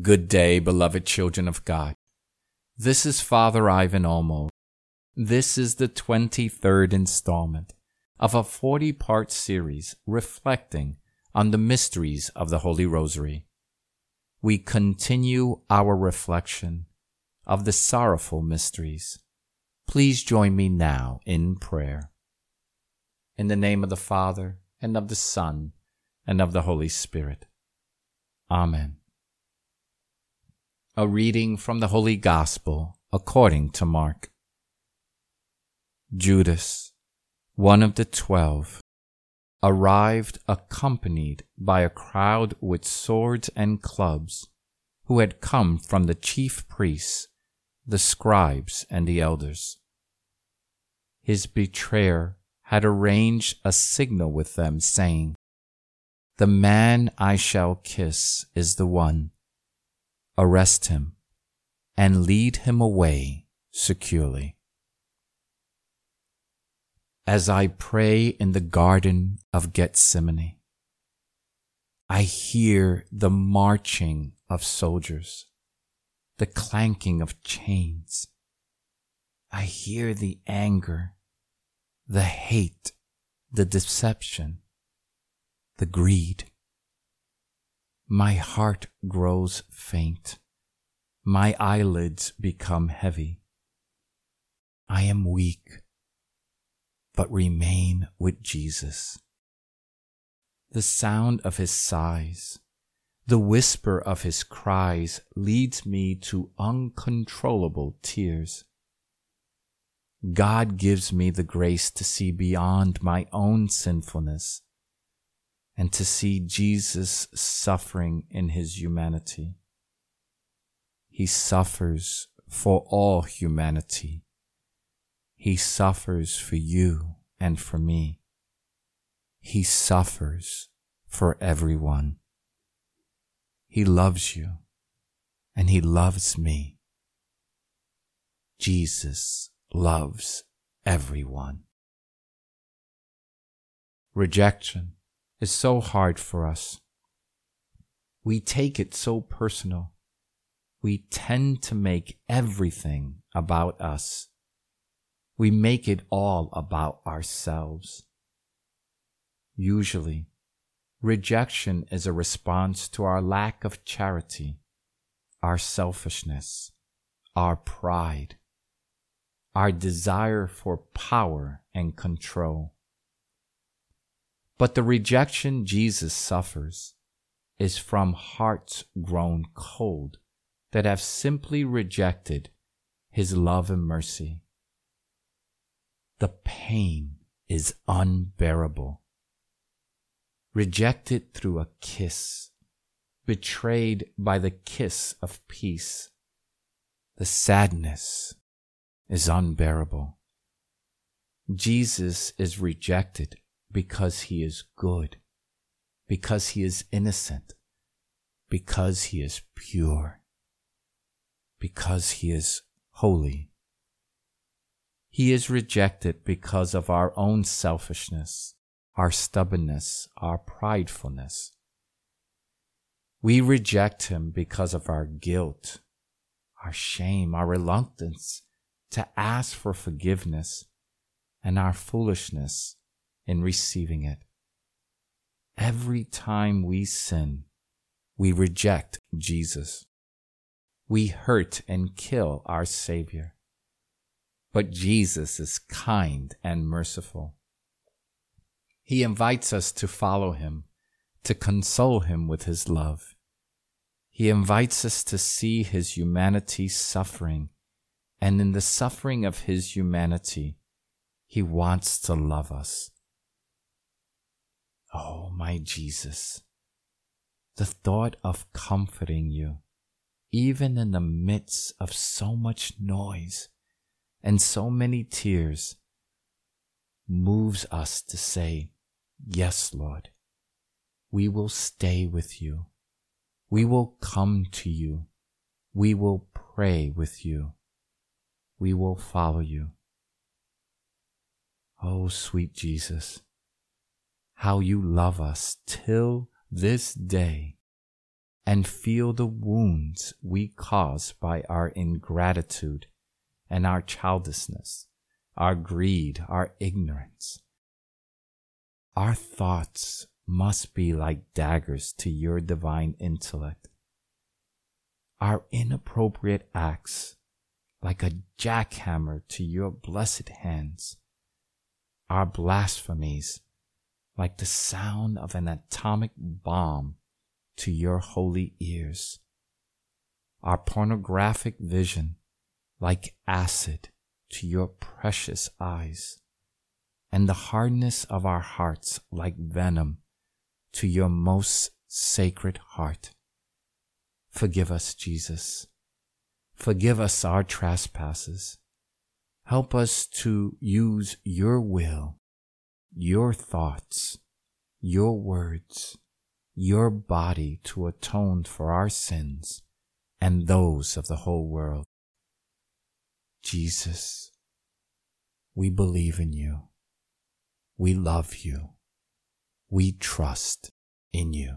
Good day, beloved children of God. This is Father Ivan Olmo. This is the 23rd installment of a 40 part series reflecting on the mysteries of the Holy Rosary. We continue our reflection of the sorrowful mysteries. Please join me now in prayer. In the name of the Father, and of the Son, and of the Holy Spirit. Amen. A reading from the Holy Gospel according to Mark. Judas, one of the twelve, arrived accompanied by a crowd with swords and clubs, who had come from the chief priests, the scribes, and the elders. His betrayer had arranged a signal with them, saying, The man I shall kiss is the one. Arrest him and lead him away securely. As I pray in the Garden of Gethsemane, I hear the marching of soldiers, the clanking of chains. I hear the anger the hate, the deception, the greed. My heart grows faint. My eyelids become heavy. I am weak, but remain with Jesus. The sound of his sighs, the whisper of his cries leads me to uncontrollable tears. God gives me the grace to see beyond my own sinfulness and to see Jesus suffering in his humanity. He suffers for all humanity. He suffers for you and for me. He suffers for everyone. He loves you and he loves me. Jesus loves everyone. Rejection is so hard for us. We take it so personal. We tend to make everything about us. We make it all about ourselves. Usually, rejection is a response to our lack of charity, our selfishness, our pride, our desire for power and control. But the rejection Jesus suffers is from hearts grown cold that have simply rejected his love and mercy. The pain is unbearable. Rejected through a kiss, betrayed by the kiss of peace, the sadness is unbearable. Jesus is rejected because he is good, because he is innocent, because he is pure, because he is holy. He is rejected because of our own selfishness, our stubbornness, our pridefulness. We reject him because of our guilt, our shame, our reluctance to ask for forgiveness and our foolishness in receiving it. Every time we sin, we reject Jesus. We hurt and kill our Savior. But Jesus is kind and merciful. He invites us to follow him, to console him with his love. He invites us to see his humanity suffering and in the suffering of his humanity, he wants to love us. Oh, my Jesus, the thought of comforting you, even in the midst of so much noise and so many tears, moves us to say, Yes, Lord, we will stay with you. We will come to you. We will pray with you we will follow you. Oh, sweet Jesus, how you love us till this day. and feel the wounds we cause by our ingratitude and our childishness, our greed, our ignorance. Our thoughts must be like daggers to your divine intellect. Our inappropriate acts like a jackhammer to your blessed hands. Our blasphemies like the sound of an atomic bomb to your holy ears. Our pornographic vision like acid to your precious eyes, and the hardness of our hearts like venom to your most sacred heart. Forgive us, Jesus. Forgive us our trespasses. Help us to use your will, your thoughts, your words, your body to atone for our sins and those of the whole world. Jesus, we believe in you. We love you. We trust in you.